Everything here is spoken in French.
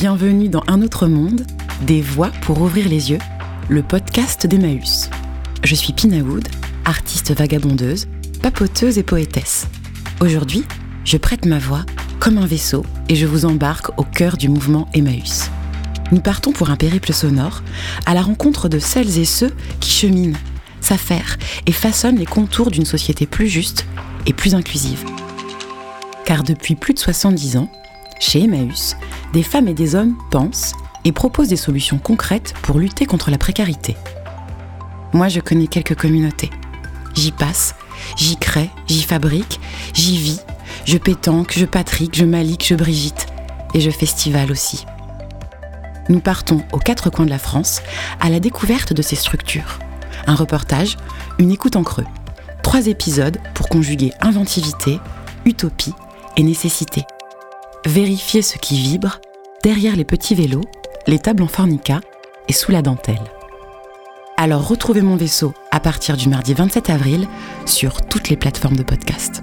Bienvenue dans Un autre monde, des voix pour ouvrir les yeux, le podcast d'Emmaüs. Je suis Pina Wood, artiste vagabondeuse, papoteuse et poétesse. Aujourd'hui, je prête ma voix comme un vaisseau et je vous embarque au cœur du mouvement Emmaüs. Nous partons pour un périple sonore à la rencontre de celles et ceux qui cheminent, s'affairent et façonnent les contours d'une société plus juste et plus inclusive. Car depuis plus de 70 ans, chez Emmaüs, des femmes et des hommes pensent et proposent des solutions concrètes pour lutter contre la précarité. Moi, je connais quelques communautés. J'y passe, j'y crée, j'y fabrique, j'y vis, je pétanque, je patrique, je malique, je brigitte. Et je festival aussi. Nous partons aux quatre coins de la France à la découverte de ces structures. Un reportage, une écoute en creux. Trois épisodes pour conjuguer inventivité, utopie et nécessité. Vérifier ce qui vibre derrière les petits vélos, les tables en fornica et sous la dentelle. Alors retrouvez mon vaisseau à partir du mardi 27 avril sur toutes les plateformes de podcast.